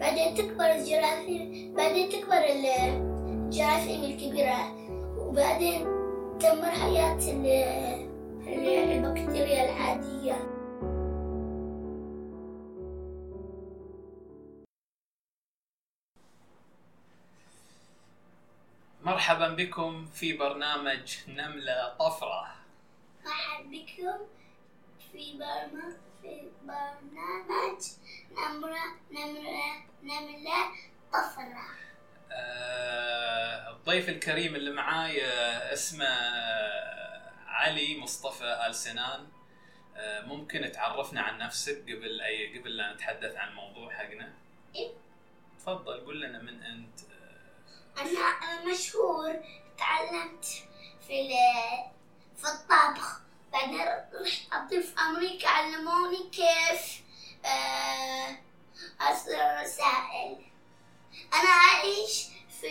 بعدين تكبر الجراثيم بعدين تكبر الجراثيم الكبيرة وبعدين تدمر حياة البكتيريا العادية. مرحبا بكم في برنامج نملة طفرة. مرحبا بكم في برنامج في برنامج نمرة نمرة نملة طفرة آه الضيف الكريم اللي معاي آه، اسمه علي مصطفى آل سنان آه ممكن تعرفنا عن نفسك قبل أي قبل لا نتحدث عن الموضوع حقنا؟ إيه؟ تفضل قول لنا من أنت أنا مشهور تعلمت في في الطبخ بعدين رحت أطيب في أمريكا علموني كيف آه، أصير رسائل أنا أعيش في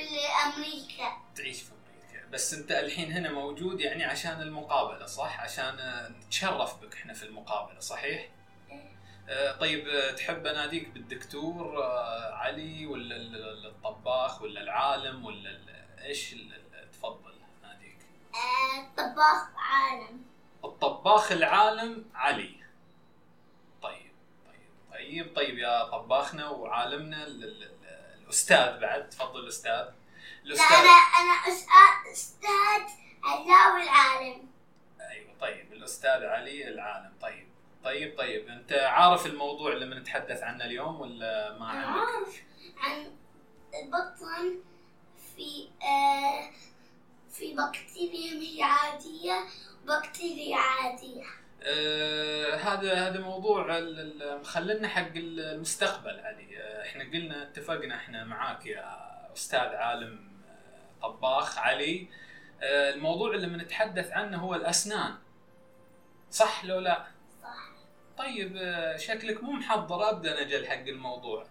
أمريكا تعيش في أمريكا بس أنت الحين هنا موجود يعني عشان المقابلة صح؟ عشان نتشرف بك إحنا في المقابلة صحيح؟ آه، طيب تحب أناديك بالدكتور آه، علي ولا الطباخ ولا العالم ولا إيش تفضل ناديك؟ الطباخ عالم الطباخ العالم علي. طيب طيب طيب طيب يا طباخنا وعالمنا الأستاذ بعد. تفضل الأستاذ. الأستاذ. لا أنا أنا أستاذ علاوي العالم. أيوه طيب الأستاذ علي العالم. طيب طيب طيب أنت عارف الموضوع اللي بنتحدث عنه اليوم ولا ما عندك؟ عارف عن البطن في آه في بكتيريا هي عادية وبكتيريا عادية. آه هذا هذا موضوع مخلنا حق المستقبل علي آه إحنا قلنا اتفقنا إحنا معاك يا أستاذ عالم آه، طباخ علي. آه الموضوع اللي بنتحدث عنه هو الأسنان. صح لو لا؟ طيب آه، شكلك مو محضر ابدا أجل حق الموضوع.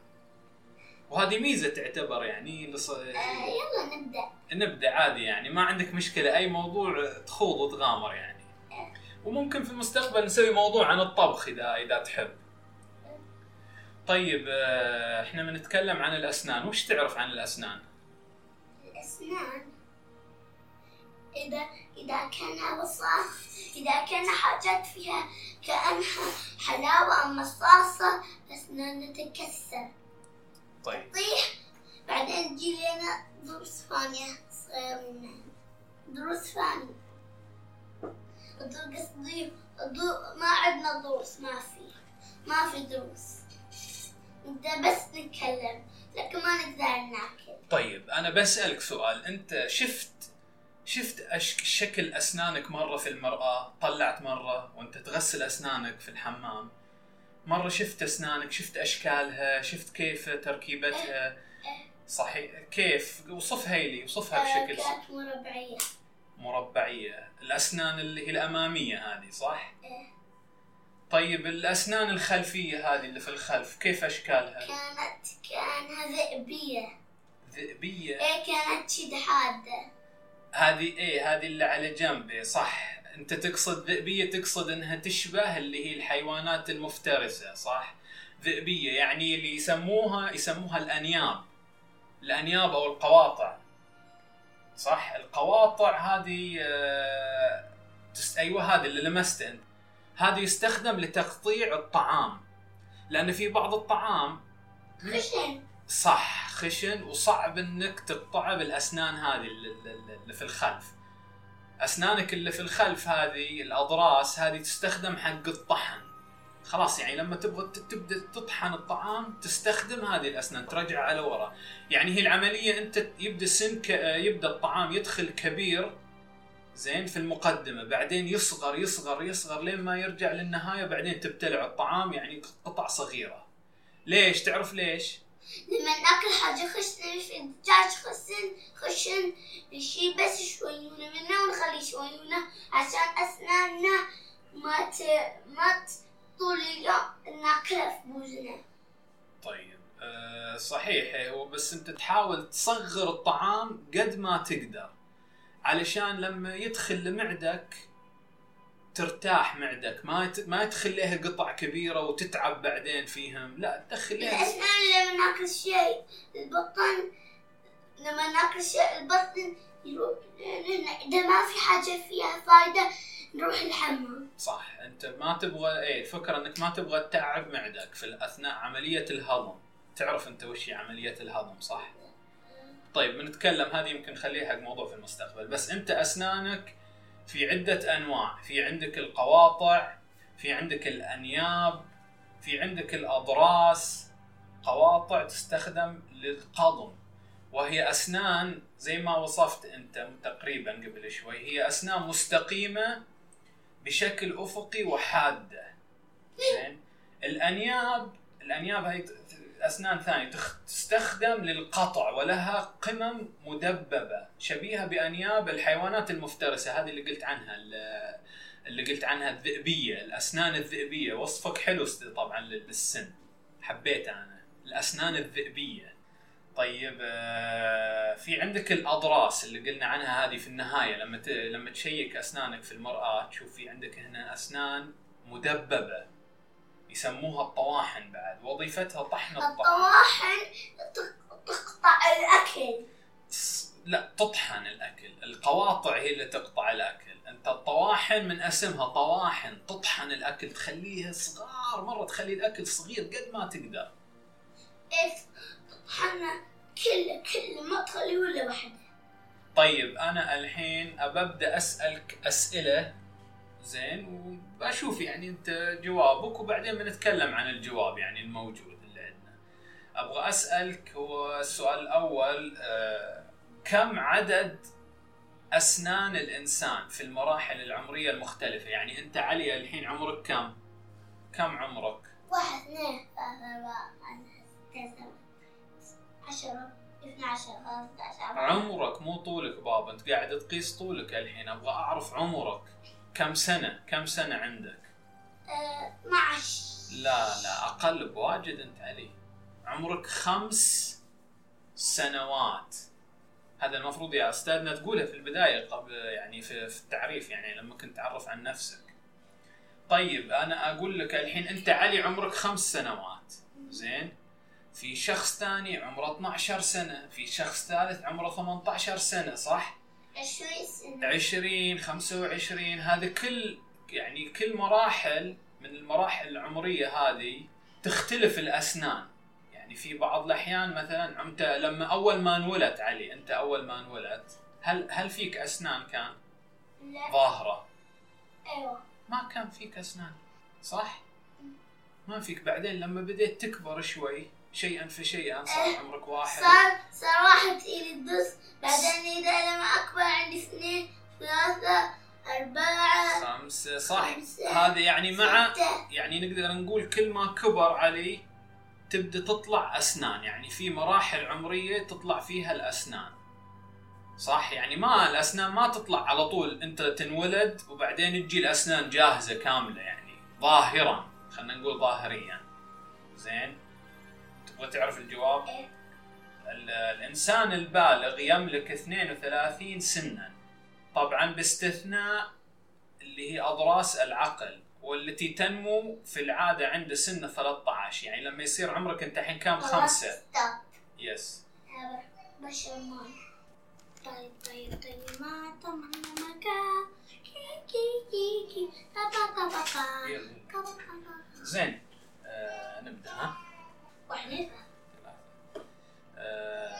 وهذه ميزة تعتبر يعني لص... آه يلا نبدأ. نبدأ عادي يعني. ما عندك مشكلة أي موضوع تخوض وتغامر يعني. آه. وممكن في المستقبل نسوي موضوع عن الطبخ اذا إذا تحب. طيب آه، إحنا بنتكلم عن الأسنان. وش تعرف عن الأسنان؟ الأسنان اذا إذا كان وصف إذا كان حاجات فيها كأنها حلاوة أو مصاصة أسنانها تتكسر. طيب. تطيح بعدين تجي لنا ضروس ثانية. صغيرة منها ضروس ثانية قصدي ما عندنا ضروس ما في. ما في ضروس انت بس نتكلم لكن ما نقدر ناكل. طيب أنا بسألك سؤال. أنت شفت شفت. شكل أسنانك مرة في المرأة طلعت مرة وأنت تغسل أسنانك في الحمام. مرة شفت أسنانك شفت أشكالها شفت كيف تركيبتها. صحيح. كيف؟ وصفها لي وصفها آه، بشكل كانت مربعية. مربعية. الأسنان اللي هي الأمامية هذه صح؟ إيه. طيب الأسنان الخلفية هذه اللي في الخلف كيف أشكالها؟ كانت كانها ذئبية. ذئبية؟ إيه كانت شد حادة. هذه إيه هذه اللي على جنب إيه صح. انت تقصد ذئبية تقصد انها تشبه اللي هي الحيوانات المفترسة صح؟ ذئبية يعني اللي يسموها يسموها الأنياب. الأنياب أو القواطع صح؟ القواطع هذه آه. أيوه هذه اللي لمسته أنت. هذا يستخدم لتقطيع الطعام لأن في بعض الطعام خشن. صح خشن وصعب إنك تقطعه بالأسنان هذه اللي في الخلف. أسنانك اللي في الخلف هذه الأضراس هذه تستخدم حق الطحن. خلاص يعني لما تبغى تبدأ تطحن الطعام تستخدم هذه الأسنان ترجع على ورا. يعني هي العملية أنت يبدأ السن يبدأ الطعام يدخل كبير زين في المقدمة. بعدين يصغر يصغر يصغر لين ما يرجع للنهاية بعدين تبتلع الطعام يعني قطع صغيرة. ليش؟ تعرف ليش؟ لما ناكل حاجة خشن في الدجاج خشن خشن نشيل بس شويونة منه ونخلي شويونة عشان أسناننا ما ت... ما. طول اليوم ناكلها في بوزنا طيب أه صحيح هو بس انت تحاول تصغر الطعام قد ما تقدر علشان لما يدخل لمعدك ترتاح معدك ما ت... ما تخليها قطع كبيرة وتتعب بعدين فيهم لا تخليها الأسنان لما ناكل شيء البطن لما ناكل شيء البطن يروح إذا ما في حاجة فيها فايدة نروح الحمام. صح أنت ما تبغى إيه الفكرة إنك ما تبغى تتعب معدك في اثناء عملية الهضم تعرف أنت وش هي عملية الهضم صح؟ طيب بنتكلم هذه يمكن نخليها حق موضوع في المستقبل بس أنت أسنانك في عدة أنواع. في عندك القواطع في عندك الأنياب في عندك الأضراس. قواطع تستخدم للقضم وهي أسنان زي ما وصفت أنت تقريبا قبل شوي. هي أسنان مستقيمة بشكل أفقي وحادة. زين؟ الأنياب الانياب هي أسنان ثانية تستخدم للقطع ولها قمم مدببة شبيهة بأنياب الحيوانات المفترسة هذه اللي قلت عنها اللي قلت عنها الذئبية الأسنان الذئبية. وصفك حلو طبعا للسن حبيته أنا. الأسنان الذئبية. طيب آه، في عندك الأضراس اللي قلنا عنها هذه في النهاية. لما لما تشيك أسنانك في المرأة تشوف في عندك هنا أسنان مدببة. يسموها الطواحن بعد وظيفتها طحن الطعام. الطواحن تقطع الأكل. لا تطحن الأكل. القواطع هي اللي تقطع الأكل. أنت الطواحن من اسمها طواحن تطحن الأكل تخليه صغار مرة تخلي الأكل صغير قد ما تقدر. إيش؟ تطحنه كله كله ما تخلي ولا واحدة طيب أنا الحين أبدأ أسألك أسئلة زين وبشوف يعني انت جوابك وبعدين بنتكلم عن الجواب يعني الموجود اللي عندنا. أبغى أسألك هو السؤال الأول آه كم عدد أسنان الإنسان في المراحل العمرية المختلفة؟ يعني أنت علي الحين عمرك كم؟ كم عمرك؟ واحد اثنين ثلاثة عشرة 12 13 عمرك مو طولك بابا أنت قاعد تقيس طولك الحين. أبغى أعرف عمرك. كم سنة؟ كم سنة عندك؟ أه 12 لا لا أقل بواجد أنت علي. عمرك خمس سنوات. هذا المفروض يا أستاذنا تقولها في البداية قبل يعني في, في التعريف يعني لما كنت تعرف عن نفسك. طيب أنا أقول لك الحين أنت علي عمرك خمس سنوات. زين؟ في شخص ثاني عمره 12 سنة. في شخص ثالث عمره 18 سنة صح؟ 20 سنة 20 25 هذا كل يعني كل مراحل من المراحل العمرية هذه تختلف الأسنان يعني في بعض الأحيان مثلا أنت لما أول ما انولدت علي أنت أول ما انولدت هل هل فيك أسنان كان؟ لا ظاهرة أيوه ما كان فيك أسنان صح؟ ما فيك بعدين لما بديت تكبر شوي شيئا فشيئا صار إيه. عمرك واحد صار خمسة صح هذا يعني مع. يعني نقدر نقول كل ما كبر علي تبدأ تطلع أسنان يعني في مراحل عمرية تطلع فيها الأسنان. صح؟ يعني ما الأسنان ما تطلع على طول أنت تنولد وبعدين تجي الأسنان جاهزة كاملة يعني ظاهرا خلينا نقول ظاهريا. زين؟ تبغى تعرف الجواب؟ إيه. ال- الإنسان البالغ يملك 32 سنا. طبعا باستثناء اللي هي أضراس العقل والتي تنمو في العادة عند سن 13 يعني لما يصير عمرك أنت الحين كم؟ stop. yes هذا بشر my طيب طيب طيب. ما مكان. زين. آه نبدأ ها؟ واحد آه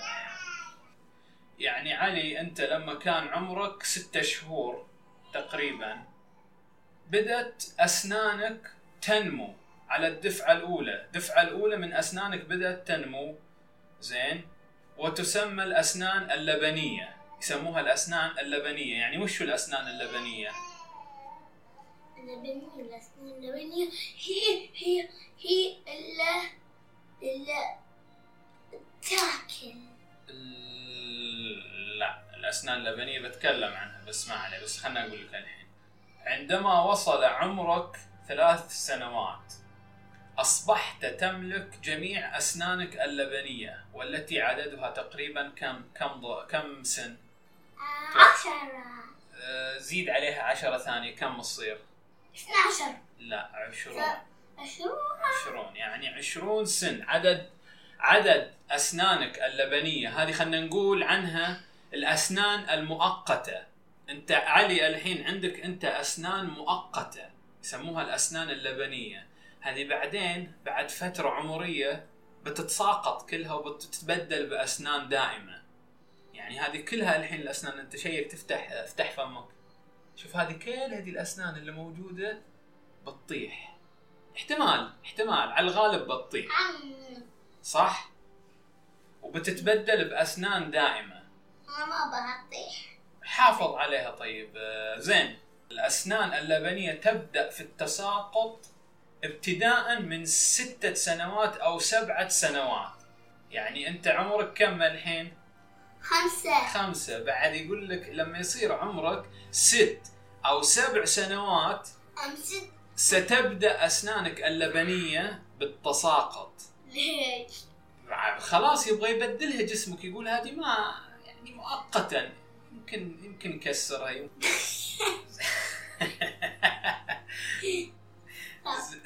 يعني علي أنت لما كان عمرك ستة شهور تقريبا بدأت أسنانك تنمو على الدفعة الأولى، الدفعة الأولى من أسنانك بدأت تنمو. زين. وتسمى الأسنان اللبنية. يسموها الأسنان اللبنية، يعني وش الأسنان اللبنية؟ اللبنية الأسنان اللبنية. هي هي هي اللي اللي تاكل. لا الأسنان اللبنية بتكلم عنها بس ما عليه. بس خلنا أقول لك الحين. عندما وصل عمرك ثلاث سنوات أصبحت تملك جميع أسنانك اللبنية والتي عددها تقريبا كم كم ض- كم سن؟ عشرة. آه، زيد عليها عشرة ثانية كم تصير؟ 12 لا عشرون. عشرون. عشرون يعني عشرون سن. عدد عدد أسنانك اللبنية هذه خلينا نقول عنها الأسنان المؤقتة. أنت علي الحين عندك أنت أسنان مؤقتة يسموها الأسنان اللبنية. هذه بعدين بعد فترة عمرية بتتساقط كلها وبتتبدل بأسنان دائمة. يعني هذه كلها الحين الأسنان أنت شيك تفتح افتح فمك. شوف هذه كل هذه الأسنان اللي موجودة بتطيح. احتمال احتمال على الغالب بتطيح. صح؟ وبتتبدل بأسنان دائمة. ما أبغى اطيح حافظ عليها. طيب آه، زين. الأسنان اللبنية تبدأ في التساقط ابتداء من ستة سنوات أو سبعة سنوات. يعني أنت عمرك كم الحين؟ خمسة. خمسة. بعد يقول لك لما يصير عمرك ست أو سبع سنوات أم ست. ستبدأ أسنانك اللبنية بالتساقط. ليش؟ خلاص يبغى يبدلها جسمك. يقول هذه ما يعني مؤقتا. يمكن يمكن نكسرها يمكن.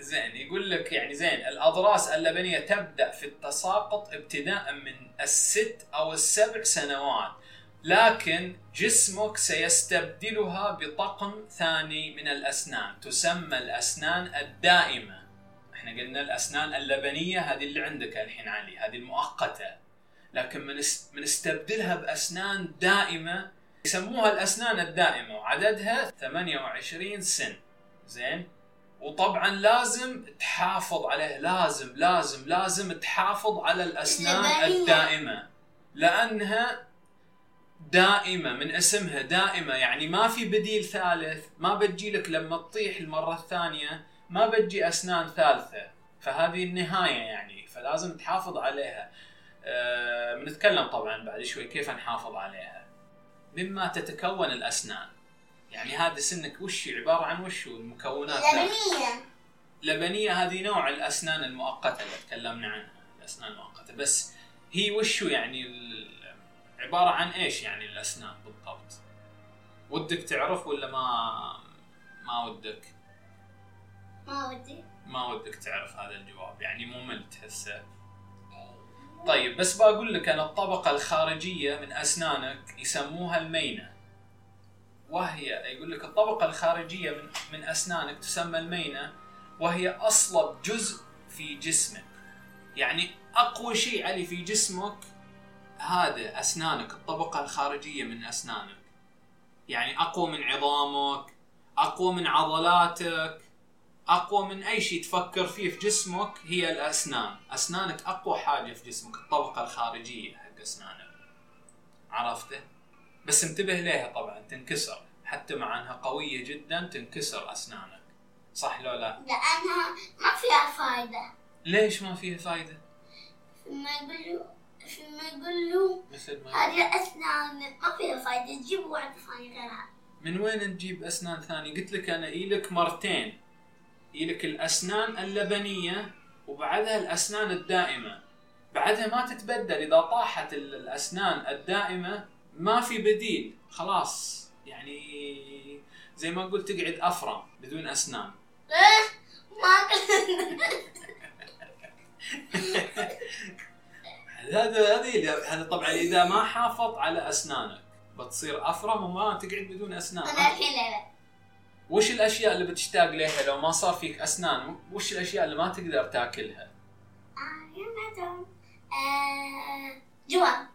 زين يقول لك يعني زين الأضراس اللبنية تبدأ في التساقط ابتداء من الست أو السبع سنوات لكن جسمك سيستبدلها بطقم ثاني من الأسنان تسمى الأسنان الدائمة. إحنا قلنا الأسنان اللبنية هذه اللي عندك الحين علي هذه المؤقتة لكن من است- بنستبدلها بأسنان دائمة يسموها الأسنان الدائمة وعددها 28 سن. زين؟ وطبعا لازم تحافظ عليه لازم لازم لازم تحافظ على الأسنان. الدائمة. لأنها دائمة من اسمها دائمة. يعني ما في بديل ثالث ما بتجي لك لما تطيح المرة الثانية ما بتجي أسنان ثالثة. فهذه النهاية يعني فلازم تحافظ عليها. آه، بنتكلم طبعا بعد شوي كيف نحافظ عليها. مما تتكون الأسنان. يعني هذا سنك وش عبارة عن وش المكونات؟ لبنية. لبنية هذه نوع الأسنان المؤقتة اللي تكلمنا عنها الأسنان المؤقتة. بس هي وشو يعني عبارة عن إيش يعني الأسنان بالضبط؟ ودك تعرف ولا ما ما ودك؟ ما ودي. ما ودك تعرف هذا الجواب. يعني ممل تحسه طيب بس بقول لك أنا الطبقة الخارجية من أسنانك يسموها المينة. وهي يقول لك الطبقة الخارجية من من أسنانك تسمى المينة وهي أصلب جزء في جسمك. يعني أقوى شيء علي في جسمك هذا أسنانك الطبقة الخارجية من أسنانك. يعني أقوى من عظامك أقوى من عضلاتك أقوى من أي شيء تفكر فيه في جسمك هي الأسنان. أسنانك أقوى حاجة في جسمك الطبقة الخارجية حق أسنانك. عرفته؟ بس انتبه لها طبعا تنكسر. حتى مع أنها قوية جدا تنكسر أسنانك. صح لو لا؟ لأنها ما فيها فايدة. ليش ما فيها فايدة؟ فيما يقولوا فيما يقولوا مثل ما هذه الأسنان ما فيها فايدة. جيبوا واحدة ثانية غيرها. من وين نجيب أسنان ثانية؟ قلت لك أنا إلك مرتين. إلك الأسنان اللبنية وبعدها الأسنان الدائمة. بعدها ما تتبدل إذا طاحت ال- الأسنان الدائمة ما في بديل خلاص. يعني زي ما قلت تقعد أفرم بدون أسنان. إيه ما هذا هذه هذا طبعا إذا ما حافظ على أسنانك بتصير أفرم وما تقعد بدون أسنان. أنا الحين لا وش الأشياء اللي بتشتاق لها لو ما صار فيك أسنان؟ وش الأشياء اللي ما تقدر تاكلها؟ آه، يا مدام. آه، جوان.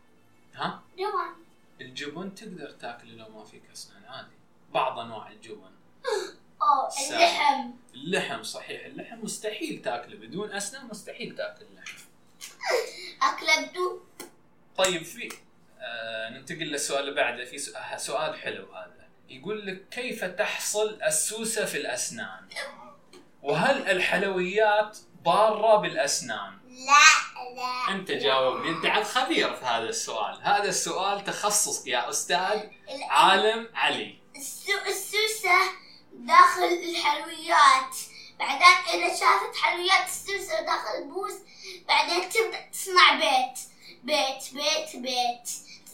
ها؟ جوان. الجبن تقدر تاكله لو ما فيك أسنان عادي. بعض أنواع الجبن. اللحم. اللحم صحيح. اللحم مستحيل تاكله. بدون أسنان مستحيل تاكل اللحم. أكلة بدون طيب في آه ننتقل للسؤال اللي بعده. في سؤال, سؤال حلو هذا. يقول لك كيف تحصل السوسة في الأسنان؟ وهل الحلويات ضاره بالأسنان؟ لا لا. أنت جاوبني. أنت عاد خبير في هذا السؤال. هذا السؤال تخصصك يا أستاذ ال- عالم علي. السو- السوسة داخل الحلويات. بعدين إذا شافت حلويات السوسة داخل البوس بعدين تبدأ تصنع بيت. بيت بيت بيت.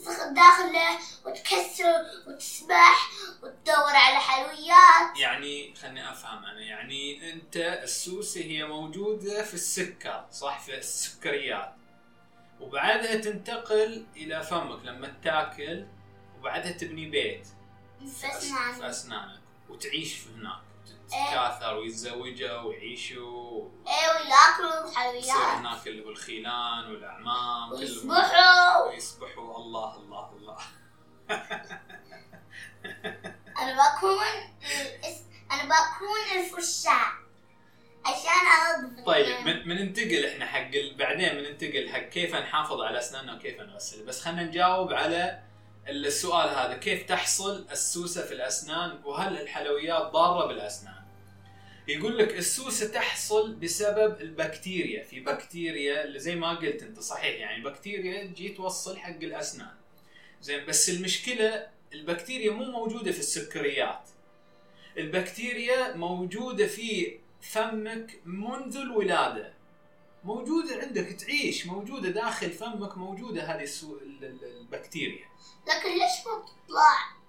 داخله وتكسر وتسبح وتدور على حلويات. يعني خلني أفهم أنا يعني أنت السوسة هي موجودة في السكر صح؟ في السكريات. وبعدها تنتقل إلى فمك لما تاكل وبعدها تبني بيت. في نعم أسنانك. وتعيش في هناك. تتكاثر ويتزوجوا ويعيشوا إيه ويأكلوا يصير حلويات هناك اللي بالخيلان والأعمام كلهم ويسبحوا ويسبحوا الله الله الله. أنا بكون أنا بكون الفرشاة عشان انظف طيب من بننتقل إحنا حق ال- بعدين بننتقل حق كيف نحافظ على أسناننا وكيف نغسل؟ بس خلينا نجاوب على السؤال هذا كيف تحصل السوسة في الأسنان؟ وهل الحلويات ضارة بالأسنان؟ يقول لك السوسة تحصل بسبب البكتيريا. في بكتيريا اللي زي ما قلت أنت صحيح يعني بكتيريا تجي توصل حق الأسنان. زين بس المشكلة البكتيريا مو موجودة في السكريات. البكتيريا موجودة في فمك منذ الولادة. موجودة عندك تعيش موجودة داخل فمك موجودة هذه السو... ال- ال- البكتيريا. لكن ليش ما تطلع؟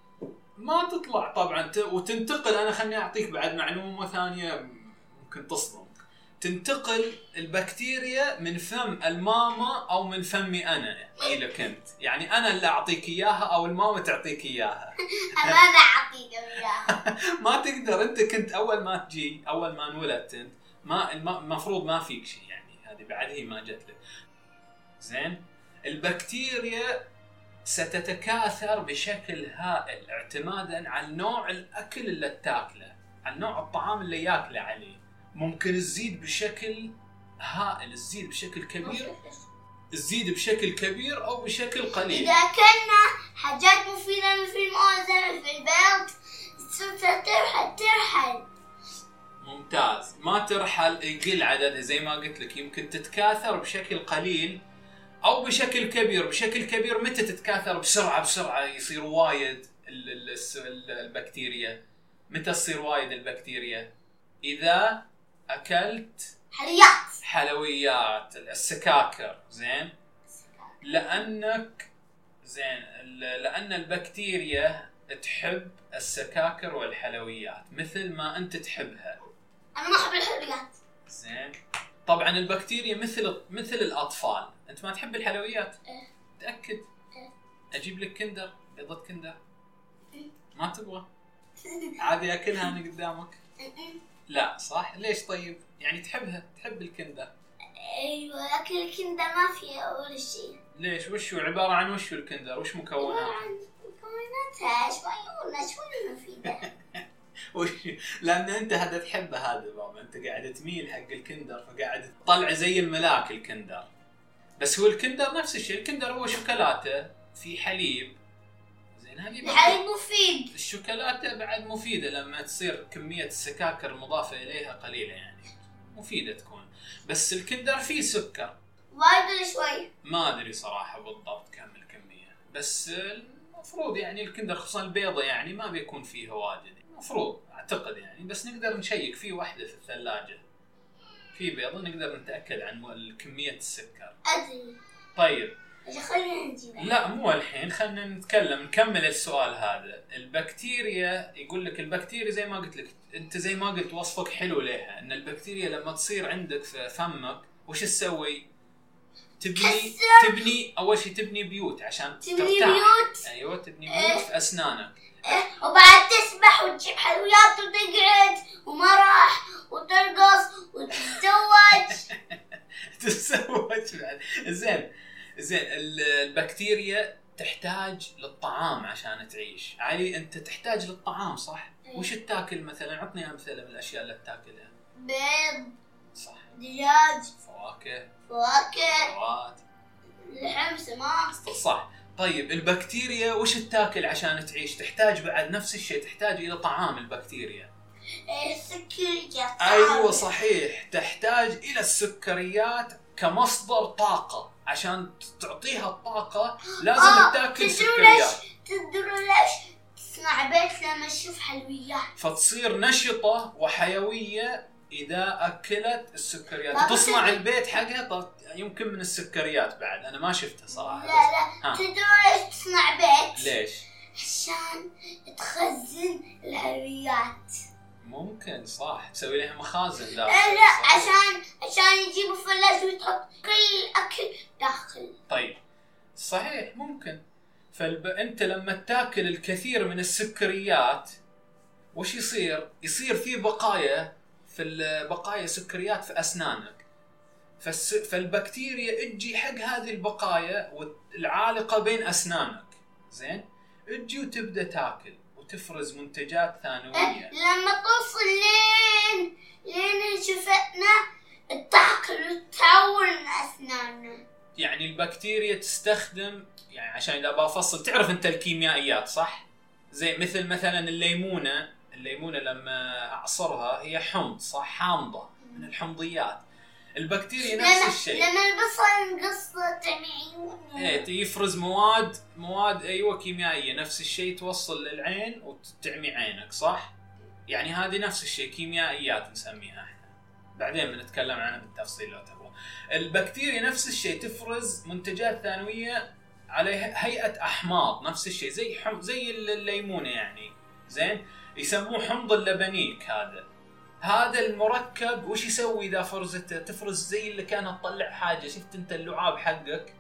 ما تطلع طبعا ت... وتنتقل أنا خليني أعطيك بعد معلومة ثانية ممكن تصدمك تنتقل البكتيريا من فم الماما أو من فمي أنا إلى كنت. يعني أنا اللي أعطيك إياها أو الماما تعطيك إياها. أنا ما أعطيك إياها. ما تقدر أنت كنت أول ما تجي أول ما انولدت أنت ما الم- المفروض ما فيك شيء يعني. هذه بعد هي ما جت لك زين؟ البكتيريا ستتكاثر بشكل هائل اعتمادا على نوع الأكل اللي تاكله على نوع الطعام اللي ياكله عليه. ممكن تزيد بشكل هائل تزيد بشكل كبير تزيد بشكل كبير أو بشكل قليل. إذا اكلنا حاجات مفيدة مثل الموزة مثل البيض ترحل ترحل ممتاز. ما ترحل يقل عددها زي ما قلت لك يمكن تتكاثر بشكل قليل أو بشكل كبير. بشكل كبير متى تتكاثر؟ بسرعة بسرعة. يصير وايد البكتيريا. متى تصير وايد البكتيريا؟ إذا أكلت حلويات. حلويات. السكاكر. زين؟ لأنك زين لأن البكتيريا تحب السكاكر والحلويات مثل ما أنت تحبها. أنا ما أحب الحلويات. زين. طبعا البكتيريا مثل مثل الأطفال. أنت ما تحب الحلويات؟ إيه. تأكد. إيه. أجيب لك كندر بيضة كندر. ما تبغى؟ عادي أكلها أنا قدامك. لا صح؟ ليش طيب؟ يعني تحبها تحب الكندر. أيوه لكن الكندا ما فيها ولا شيء. ليش؟ وش هو؟ عبارة عن وش هو الكندر؟ وش مكوناته؟ عن مكوناتها. شوية شوية مفيدة وش لأن أنت هذا تحبه هذا بابا. أنت قاعد تميل حق الكندر فقاعد تطلع زي الملاك الكندر. بس هو الكندر نفس الشيء. الكندر هو شوكولاته في حليب. زين هذه الحليب مفيد. الشوكولاته بعد مفيدة لما تصير كمية السكاكر المضافه إليها قليلة يعني. مفيدة تكون. بس الكندر فيه سكر. وايد شوي. ما أدري صراحة بالضبط كم الكمية. بس المفروض يعني الكندر خصوصا البيضة يعني ما بيكون فيها واجد المفروض أعتقد يعني بس نقدر نشيك في واحدة في الثلاجة. في بيضة نقدر نتأكد عن كمية السكر. أدري. طيب. خلينا نجيبها. لا مو الحين خلينا نتكلم نكمل السؤال هذا. البكتيريا يقول لك البكتيريا زي ما قلت لك أنت زي ما قلت وصفك حلو لها إن البكتيريا لما تصير عندك في فمك وش تسوي؟ تبني. تبني أول شيء تبني بيوت عشان تبني ترتاح. بيوت. أيوه تبني. بيوت في أسنانك. وبعد تسبح وتجيب حلويات وتقعد ومرح وترقص وتتزوج. تتزوج بعد. زين زين ال- البكتيريا تحتاج للطعام عشان تعيش. علي أنت تحتاج للطعام صح؟ إيه. وش تاكل مثلا؟ عطني أمثلة من الأشياء اللي تاكلها بيض صح. دجاج فواكه. فواكه خضروات. لحم سماك. صح. طيب البكتيريا وش تاكل عشان تعيش؟ تحتاج بعد نفس الشيء تحتاج إلى طعام البكتيريا. إيه، سكريات أيوه صحيح. تحتاج إلى السكريات كمصدر طاقة. عشان تعطيها الطاقة لازم آه، تاكل سكريات. تدرون ليش؟ تصنع بيت لما تشوف حلويات. فتصير نشطة وحيوية إذا أكلت السكريات. تصنع البيت حقها يمكن من السكريات بعد. أنا ما شفتها صراحة. لا. لا. تدري ليش تصنع بيت؟ ليش؟ عشان تخزن الحلويات. ممكن صح. تسوي لها مخازن داخل. لا لا. صح. عشان عشان يجيبوا فلاش وتحط كل الاكل داخل. طيب. صحيح ممكن. فالب... أنت لما تاكل الكثير من السكريات وش يصير؟ يصير في بقايا في بقايا سكريات في أسنانك فالس... فالبكتيريا تجي حق هذه البقايا والعالقة بين أسنانك زين؟ تجي وتبدأ تاكل وتفرز منتجات ثانوية لما توصل لين لين شفتنا تاكل وتعور من اسناننا يعني البكتيريا تستخدم يعني عشان إذا بفصل تعرف أنت الكيميائيات صح؟ زي مثل مثلا الليمونة الليمونة لما أعصرها هي حمض صح؟ حامضة من الحمضيات. البكتيريا نفس الشيء. لما البصل نقص تعمي إيه يفرز مواد مواد أيوه كيميائية. نفس الشيء توصل للعين وتعمي عينك صح؟ يعني هذه نفس الشيء كيميائيات نسميها إحنا. بعدين بنتكلم عنها بالتفصيل لو تبغى البكتيريا نفس الشيء تفرز منتجات ثانوية على هيئة أحماض نفس الشيء زي حم... زي الليمونة يعني. زين؟ يسموه حمض اللبنيك هذا. هذا المركب وش يسوي إذا فرزته تفرز زي اللي كانت تطلع حاجة؟ شفت أنت اللعاب حقك؟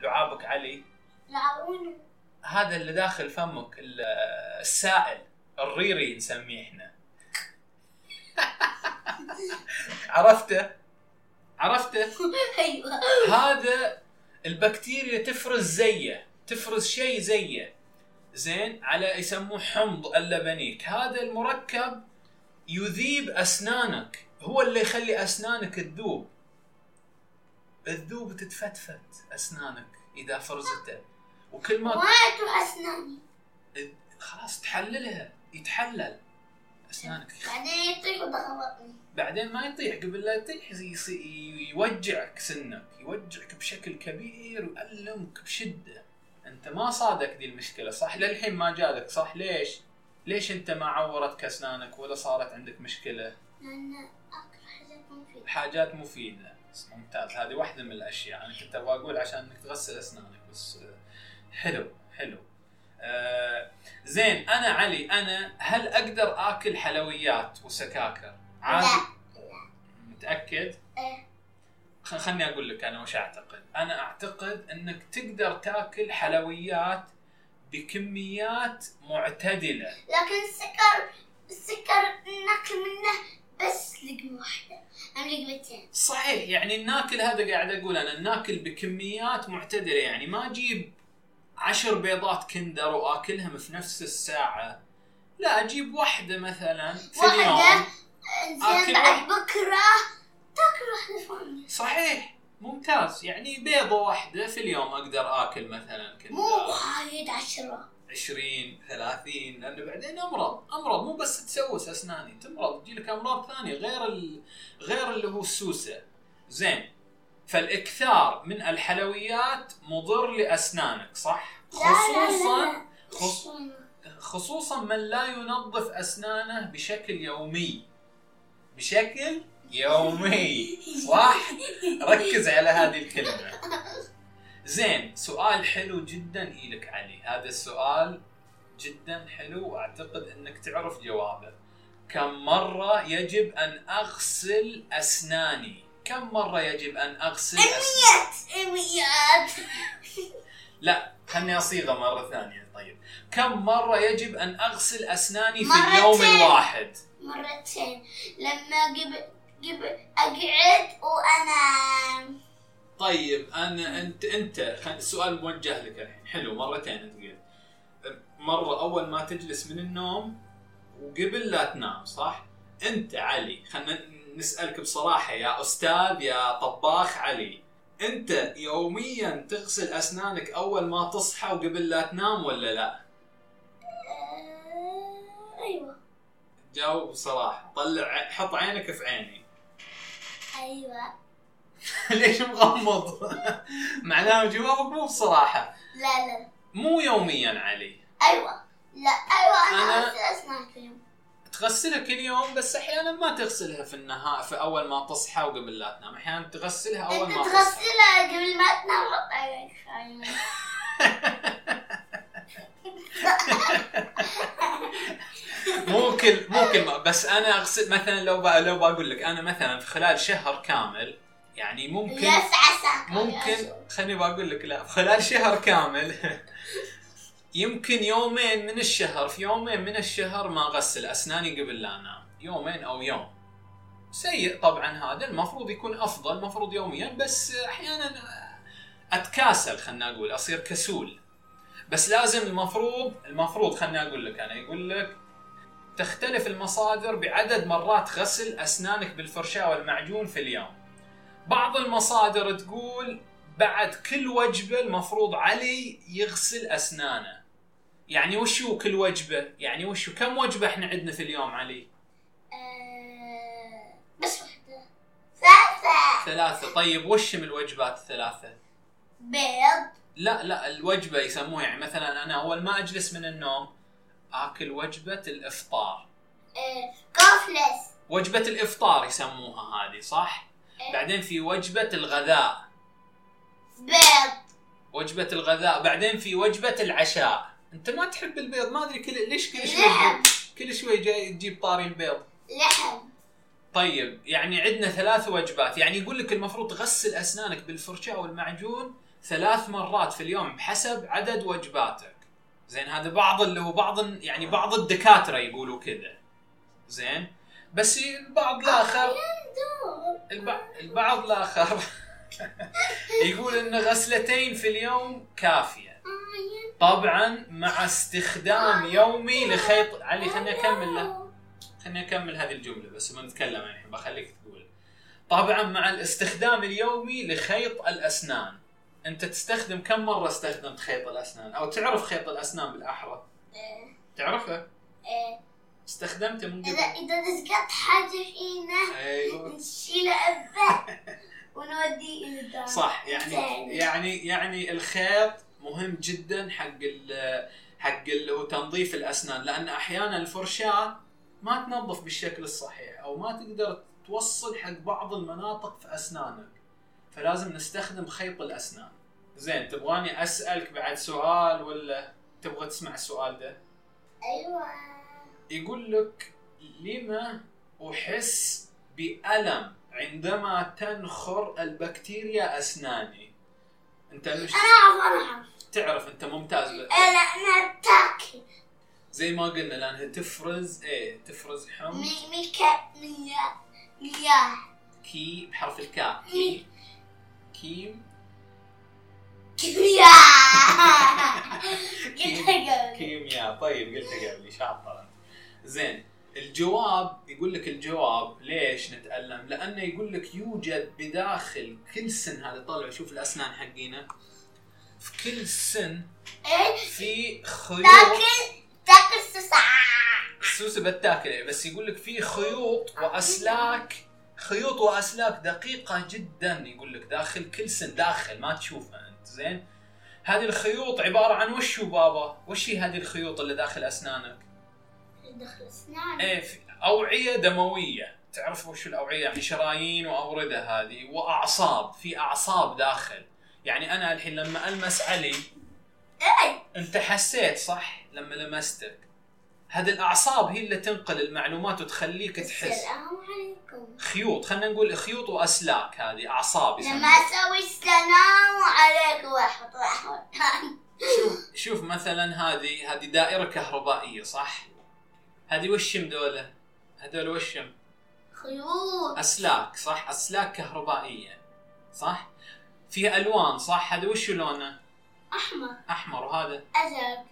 لعابك علي. لعون هذا اللي داخل فمك ال- السائل الريري نسميه إحنا. عرفته؟ عرفته؟ أيوه. هذا البكتيريا تفرز زيه تفرز شيء زيه. زين على يسموه حمض اللبنيك. هذا المركب يذيب أسنانك. هو اللي يخلي أسنانك تذوب. تذوب تتفتفت أسنانك إذا فرزته. وكل ما ما أسناني. خلاص تحللها. يتحلل أسنانك. بعدين يطيح وضغطني بعدين ما يطيح. قبل لا يطيح يوجعك سنك. يوجعك بشكل كبير ويألمك بشدة. أنت ما صادك دي المشكلة صح؟ للحين ما جالك صح؟ ليش؟ ليش أنت ما عورتك اسنانك ولا صارت عندك مشكلة؟ لأن اكل حاجات مفيدة. حاجات مفيدة. ممتاز. هذه واحدة من الأشياء. أنا كنت أبغى أقول عشان إنك تغسل أسنانك بس آه، حلو حلو. آه زين أنا علي أنا هل أقدر آكل حلويات وسكاكر؟ عادي. لا. متأكد؟ إيه. خلني أقول لك أنا وش أعتقد. أنا أعتقد إنك تقدر تأكل حلويات بكميات معتدلة. لكن السكر السكر ناكل منه بس لقمة واحدة أم لقمتين. صحيح يعني الناكل هذا قاعد أقول أنا الناكل بكميات معتدلة. يعني ما أجيب عشر بيضات كندر وأكلهم في نفس الساعة. لا أجيب واحدة مثلا في واحدة؟ اليوم. زين بعد واحد. تاكل واحدة ثانية صحيح ممتاز. يعني بيضة واحدة في اليوم أقدر آكل مثلا كندر مو وايد عشرة. 20 30 لأنه بعدين أمرض أمرض. مو بس تسوس أسناني تمرض. تجي لك أمراض ثانية غير ال... غير اللي هو السوسة. زين. فالإكثار من الحلويات مضر لأسنانك صح؟ خصوصا. خصوصا من لا ينظف أسنانه بشكل يومي. بشكل يومي. صح؟ ركز على هذه الكلمة. زين سؤال حلو جدا إلك علي. هذا السؤال جدا حلو وأعتقد إنك تعرف جوابه. كم مرة يجب أن أغسل أسناني؟ كم مرة يجب أن أغسل أسناني؟ مئات لا خلني أصيغه مرة ثانية. طيب. كم مرة يجب أن أغسل أسناني في. اليوم الواحد؟ مرتين. لما قبل قبل أقعد وأنام. طيب أنا أنت أنت السؤال موجه لك الحين. حلو مرتين انت قلت مرة أول ما تجلس من النوم وقبل لا تنام صح؟ أنت علي خلينا نسألك بصراحة يا أستاذ يا طباخ علي. أنت يوميا تغسل أسنانك أول ما تصحى وقبل لا تنام ولا لا؟ آه، أيوة. جاوب بصراحة. طلع حط عينك في عيني. أيوة. ليش مغمض؟ معناه جوابك مو بصراحة. لا لا مو يوميا علي. أيوة. لا أيوة أنا أنا- أغسل أسنان في اليوم. تغسلها كل يوم بس أحيانا ما تغسلها في النهار في أول ما تصحى وقبل لا تنام. أحيانا تغسلها أول ما تصحى. تغسلها قبل ما تنام؟ حط عليك خايمة مو كل مو كل ما بس أنا اغسل مثلا لو ب... لو بقول لك أنا مثلا في خلال شهر كامل يعني ممكن يس عساك ممكن خليني بقول لك لا خلال شهر كامل يمكن يومين من الشهر في يومين من الشهر ما أغسل أسناني قبل لا أنام. يومين أو يوم. سيء طبعا هذا المفروض يكون أفضل المفروض يوميا بس أحيانا أتكاسل خلنا أقول أصير كسول. بس لازم المفروض المفروض خلنا أقول لك أنا يقول لك تختلف المصادر بعدد مرات غسل أسنانك بالفرشاة والمعجون في اليوم. بعض المصادر تقول بعد كل وجبة المفروض علي يغسل أسنانه. يعني وش هو كل وجبة؟ يعني وش هو كم وجبة إحنا عندنا في اليوم علي؟ آه، بس واحدة. ثلاثة. ثلاثة. طيب وش من الوجبات الثلاثة؟ بيض. لا لا الوجبة يسموها يعني مثلا أنا أول ما أجلس من النوم آكل وجبة الإفطار. كوفلس وجبة الإفطار يسموها هذه صح؟ إيه. بعدين في وجبة الغذاء. بيض. وجبة الغذاء بعدين في وجبة العشاء. أنت ما تحب البيض؟ ما أدري كل ليش كل شوي لحم. كل شوي جاي تجيب طاري البيض؟ لحم. طيب يعني عندنا ثلاث وجبات. يعني يقول لك المفروض تغسل أسنانك بالفرشاة والمعجون ثلاث مرات في اليوم بحسب عدد وجباتك زين هذا بعض اللي هو بعض يعني بعض الدكاترة يقولوا كذا. زين؟ بس البعض الآخر البع- البعض الآخر يقول إن غسلتين في اليوم كافية. طبعا مع استخدام يومي لخيط علي خليني أكمل له خليني أكمل هذه الجملة بس ما نتكلم الحين بخليك تقول. طبعا مع الاستخدام اليومي لخيط الأسنان. انت تستخدم كم مرة استخدمت خيط الأسنان؟ أو تعرف خيط الأسنان بالأحرى؟ آه، تعرفه؟ آه، استخدمته من قبل؟ إذا دزقت حاجة فينا أيوه. نشيله أبه ونوديه إلى الدار. صح يعني. يعني يعني الخيط مهم جدا حق ال حق اللي هو تنظيف الأسنان لأن أحيانا الفرشاة ما تنظف بالشكل الصحيح أو ما تقدر توصل حق بعض المناطق في أسنانك. فلازم نستخدم خيط الأسنان. زين تبغاني أسألك بعد سؤال ولا تبغى تسمع السؤال ده؟ أيوة. يقول لك لما أحس بألم عندما تنخر البكتيريا أسناني؟ أنت مش أنا أعرف أنا أعرف. تعرف أنت ممتاز أنا أنا تاكل زي ما قلنا لانها تفرز إيه تفرز حمض. مي ميكا مياه مياه. كي بحرف الكاء. كي. كيم كيمياء قلت قبل كيمياء طيب قلتها قبل شاطر انت. زين الجواب يقول لك الجواب ليش نتألم؟ لأنه يقول لك يوجد بداخل كل سن هذا طلع شوف الأسنان حقينا. في كل سن إيه؟ في خيوط. تاكل تاكل سوسة. السوسه بتاكل يعني، بس يقول لك في خيوط وأسلاك خيوط وأسلاك دقيقة جدا يقول لك داخل كل سن داخل ما تشوفها أنت زين؟ هذه الخيوط عبارة عن وش بابا؟ وش هي هذه الخيوط اللي داخل أسنانك؟ دخل اسنان إيه في أوعية دموية. تعرف وش الأوعية؟ يعني شرايين وأوردة هذه وأعصاب في أعصاب داخل. يعني أنا الحين لما ألمس علي اي أنت حسيت صح؟ لما لمستك. هذه الأعصاب هي اللي تنقل المعلومات وتخليك تحس. خيوط خلينا نقول خيوط وأسلاك هذه أعصاب لما. أسوي السلام عليكم واحد واحد شوف شوف مثلا هذه هذه دائرة كهربائية صح؟ هذه وشم دولة؟ هذول وشم خيوط. أسلاك صح؟ أسلاك كهربائية صح؟ فيها ألوان صح؟ هذا وش لونه؟ أحمر. أحمر وهذا؟ أزرق.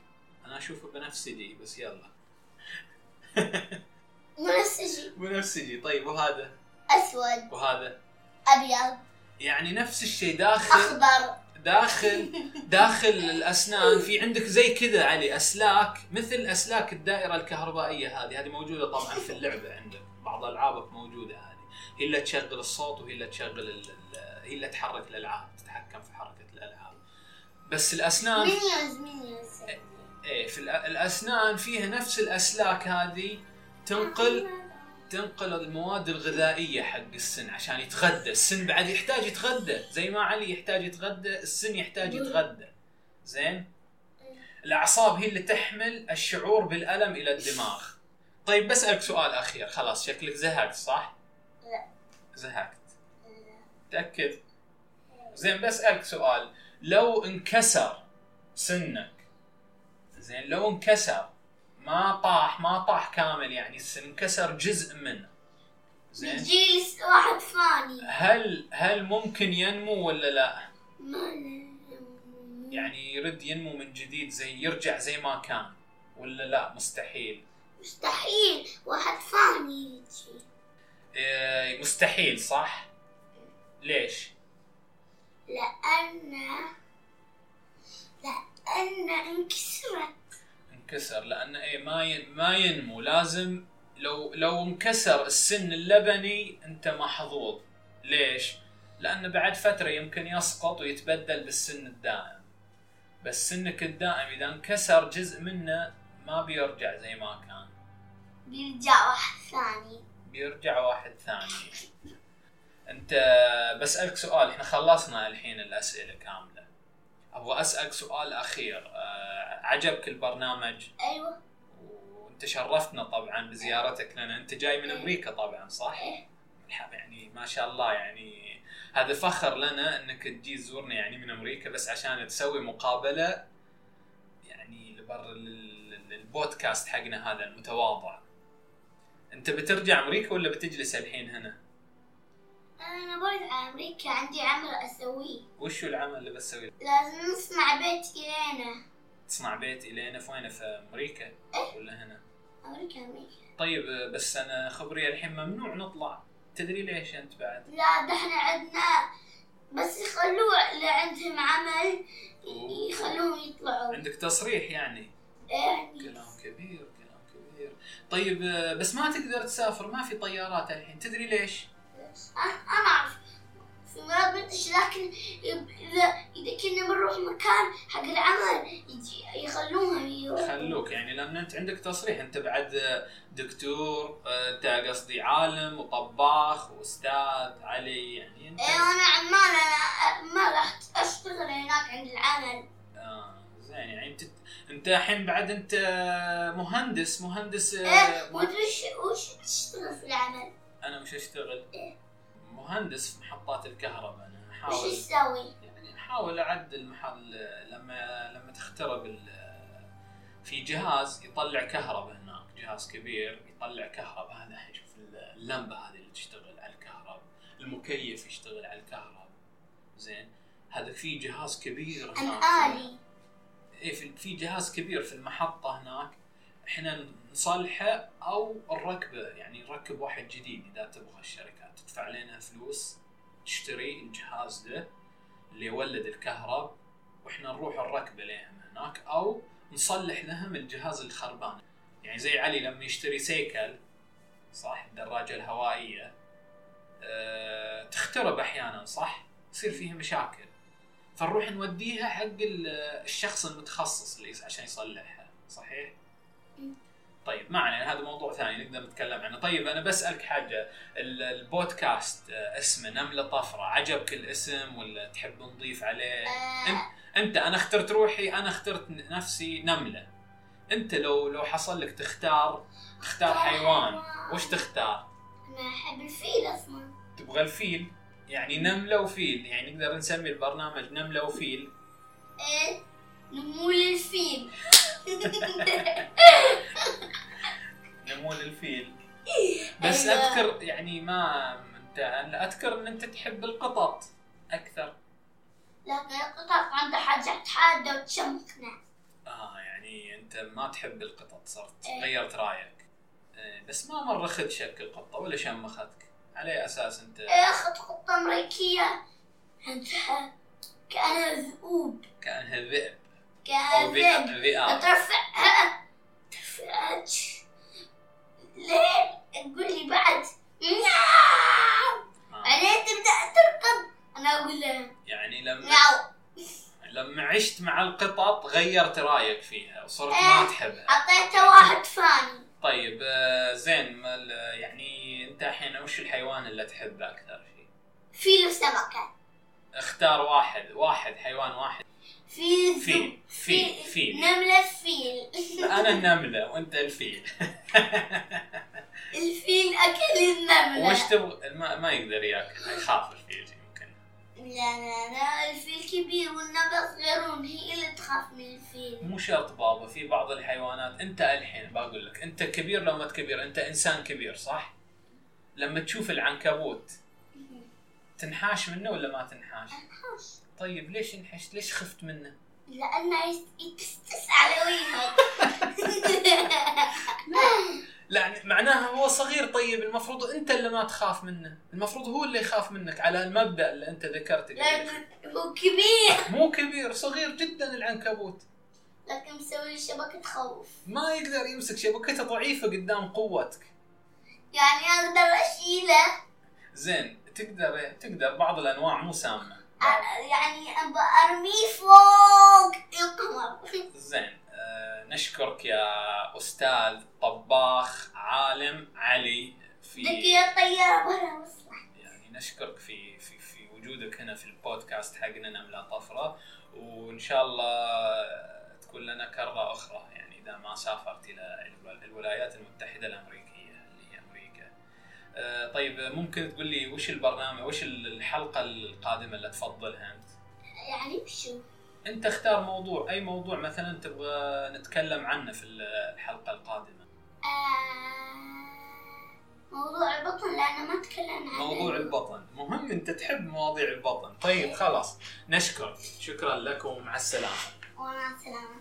أنا أشوفه بنفسجي بس يلا. منسجي. بنفسجي طيب وهذا؟ أسود. وهذا؟ أبيض. يعني نفس الشيء داخل أخضر. داخل داخل الأسنان. في عندك زي كذا علي أسلاك مثل أسلاك الدائرة الكهربائية هذه. هذه موجودة طبعا في اللعبة عندك. بعض ألعابك موجودة هذه. هي اللي تشغل الصوت وهي اللي تشغل هي اللي تحرك الألعاب تتحكم في حركة الألعاب. بس الاسنان مينيونز مينيونز إيه في الأسنان فيها نفس الأسلاك هذه تنقل تنقل المواد الغذائية حق السن عشان يتغذى. السن بعد يحتاج يتغذى. زي ما علي يحتاج يتغذى السن يحتاج يتغذى. زين؟ الأعصاب هي اللي تحمل الشعور بالألم إلى الدماغ. طيب بسألك سؤال أخير. خلاص شكلك زهقت صح؟ لا. زهقت. تأكد؟ زين بسألك سؤال. لو انكسر سنك زين لو انكسر ما طاح ما طاح كامل يعني انكسر جزء منه زين بيجي واحد ثاني هل هل ممكن ينمو ولا لا؟ ما يعني يرد ينمو من جديد زي يرجع زي ما كان ولا لا مستحيل؟ مستحيل واحد ثاني يجي إيه مستحيل صح؟ ليش؟ لأن لأن انكسرت. انكسر لأن إيه ما ما ينمو. لازم لو لو انكسر السن اللبني أنت محظوظ. ليش؟ لأنه بعد فترة يمكن يسقط ويتبدل بالسن الدائم. بس سنك الدائم إذا انكسر جزء منه ما بيرجع زي ما كان. بيرجع واحد ثاني. بيرجع واحد ثاني. أنت بسألك سؤال إحنا خلصنا الحين الأسئلة كاملة. أبغى أسألك سؤال أخير. أه عجبك البرنامج؟ أيوة. وأنت شرفتنا طبعا بزيارتك لنا أنت جاي من أمريكا طبعا صح؟ إيه. يعني ما شاء الله يعني هذا فخر لنا إنك تجي تزورنا يعني من أمريكا بس عشان تسوي مقابلة يعني لبر ال- ال- البودكاست حقنا هذا المتواضع. أنت بترجع أمريكا ولا بتجلس الحين هنا؟ أنا برد على أمريكا عندي عمل أسويه. وشو العمل اللي بتسويه؟ لازم نصنع بيت إلينا. تصنع بيت إلينا في وين في أمريكا؟ ولا هنا؟ أمريكا أمريكا. طيب بس أنا خبري الحين ممنوع نطلع. تدري ليش أنت بعد؟ لا ده إحنا عندنا. بس يخلوه اللي عندهم عمل يخلوهم يطلعوا. عندك تصريح يعني؟ يعني. كلام كبير كلام كبير. طيب بس ما تقدر تسافر ما في طيارات الحين. تدري ليش؟ أنا أعرف. في مرات بدش لكن إذا إذا كنا بنروح مكان حق العمل يجي يخلوهم يروحوا خلوك يعني لأن أنت عندك تصريح. أنت بعد آه، دكتور آه، أنت قصدي عالم وطباخ وأستاذ علي يعني أنت إيه أنا عمال أنا ما راح أشتغل هناك عند العمل. آه زين يعني انت أنت الحين بعد أنت مهندس. مهندس آه، إيه وش وش بتشتغل في العمل؟ أنا مش أشتغل. إيه. مهندس في محطات الكهرباء. أنا أحاول يسوي؟ يعني احاول أعدل محل لما لما تخترب في جهاز يطلع كهرباء هناك جهاز كبير يطلع كهرباء. هذا شوف اللمبة هذه اللي تشتغل على الكهرباء المكيف يشتغل على الكهرباء. زين؟ هذا في جهاز كبير هناك. الآلي إيه في في جهاز كبير في المحطة هناك. إحنا نصلحه أو نركبه يعني نركب واحد جديد إذا تبغى الشركات تدفع لنا فلوس تشتري الجهاز ده اللي يولد الكهرب وإحنا نروح نركبه لهم هناك أو نصلح لهم الجهاز الخربان. يعني زي علي لما يشتري سيكل صح؟ الدراجة الهوائية. أه تخترب أحيانا صح؟ يصير فيها مشاكل. فنروح نوديها حق ال- الشخص المتخصص اللي عشان يصلحها صحيح؟ طيب ما علينا هذا موضوع ثاني نقدر نتكلم عنه. طيب أنا بسألك حاجة. ال- البودكاست آه، اسمه نملة طفرة. عجبك الاسم ولا تحب نضيف عليه؟ آه. انت أنا اخترت روحي أنا اخترت نفسي نملة. أنت لو لو حصل لك تختار تختار حيوان وش تختار؟ أنا أحب الفيل أصلا. تبغى الفيل؟ يعني نملة وفيل يعني نقدر نسمي البرنامج نملة وفيل. إيه؟ نمول الفيل نمول الفيل بس أيوة. أذكر يعني ما انت أنا أذكر إن أنت تحب القطط أكثر. لكن القطط. عندها حاجات حادة وتشمكنا آه يعني أنت ما تحب القطط صرت إيه. غيرت رأيك. إيه، بس ما مرة خدشك القطة ولا شمختك. على أي أساس أنت إيه أخذ قطة أمريكية. عندها كأنها ذئوب. كأنها ذئب. أو ذئب ذئاب ترفعها ترفعها ليه؟ تقول لي بعد. نعم. آه. بعدين تبدأ تركض. أنا أقول لها يعني لما نعم. لما عشت مع القطط غيرت رأيك فيها وصرت ما إيه. تحبها. أعطيته واحد ثاني طيب آه، زين يعني أنت الحين وش الحيوان اللي تحبه أكثر شيء؟ فيل وسمكة اختار واحد واحد حيوان واحد. فيل فيل فيل فيل نملة فيل. أنا النملة وأنت الفيل. الفيل أكل النملة. وش تبغى ما, ما يقدر يأكل يخاف الفيل يمكن. لا لا لا الفيل كبير والنملة صغيرون هي اللي تخاف من الفيل. مو شرط بابا في بعض الحيوانات. أنت الحين بقول لك أنت كبير لو ما كبير أنت إنسان كبير صح؟ لما تشوف العنكبوت تنحاش منه ولا ما تنحاش؟ طيب ليش انحشت؟ ليش خفت منه؟ لأنه يتستس على وجهك لا معناها هو صغير طيب المفروض أنت اللي ما تخاف منه، المفروض هو اللي يخاف منك على المبدأ اللي أنت ذكرته لكن هو كبير. مو كبير صغير جدا العنكبوت. لكن مسوي شبكة خوف. ما يقدر يمسك شبكته ضعيفة قدام قوتك. يعني أقدر أشيله. زين تقدر تقدر بعض الأنواع مو سامة. يعني أبى أرميه فوق. القمر زين آه نشكرك يا أستاذ طباخ عالم علي في دقي الطيارة برا يعني نشكرك في في في وجودك هنا في البودكاست حقنا نملة طفرة. وإن شاء الله تكون لنا كرة أخرى يعني إذا ما سافرت إلى الو- الولايات المتحدة الأمريكية. طيب ممكن تقول لي وش البرنامج وش الحلقة القادمة اللي تفضلها أنت؟ يعني وشو؟ أنت اختار موضوع أي موضوع مثلا تبغى نتكلم عنه في الحلقة القادمة. آه موضوع البطن لأنه ما تكلمنا عنه. موضوع البطن. مهم أنت تحب مواضيع البطن. طيب خلاص. نشكرك شكرا لكم. ومع السلامة. ومع السلامة.